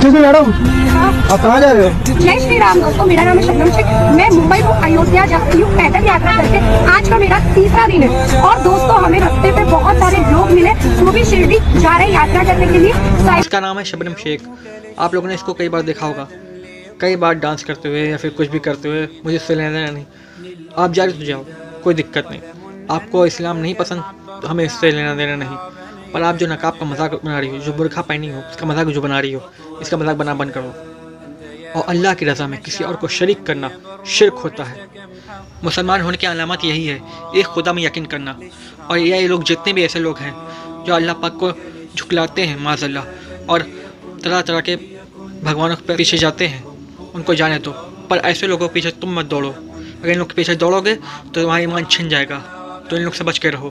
Excuse me madam हाँ, आप कहाँ जा रहे हो? जय श्री राम दोस्तों मेरा नाम है शबनम शेख। मैं मुंबई को अयोध्या जा रही हूँ पैदल यात्रा करके। आज का मेरा तीसरा दिन है। और दोस्तों हमें रास्ते पे बहुत सारे लोग मिले वो भी शिरडी जा रहे यात्रा करने के लिए। इसका नाम है शबनम शेख। आप लोगों ने इसको कई बार देखा होगा। कई बार डांस करते हुए या फिर कुछ भी करते हुए मुझे इससे लेना देना नहीं। आप जारी तो जाओ कोई दिक्कत नहीं। आपको इस्लाम नहीं पसंद तो हमें इससे लेना देना नहीं। पर आप जो नकाब का मज़ाक बना रही हो जो बुरखा पहनी हो उसका मज़ाक जो बना रही हो इसका मज़ाक बना बंद करो। और अल्लाह की रज़ा में किसी और को शरीक करना शिरक होता है। मुसलमान होने की अलामत यही है, एक खुदा में यकीन करना। और ये लोग जितने भी ऐसे लोग हैं, जो अल्लाह पाक को झुकलाते हैं माजल्ला और तरह तरह के भगवानों के पीछे जाते हैं, उनको जाने दो। पर ऐसे लोगों के पीछे तुम मत दौड़ो। अगर इन लोग के पीछे दौड़ोगे तो तुम्हारा ईमान छिन जाएगा। तो इन लोग से बच के रहो।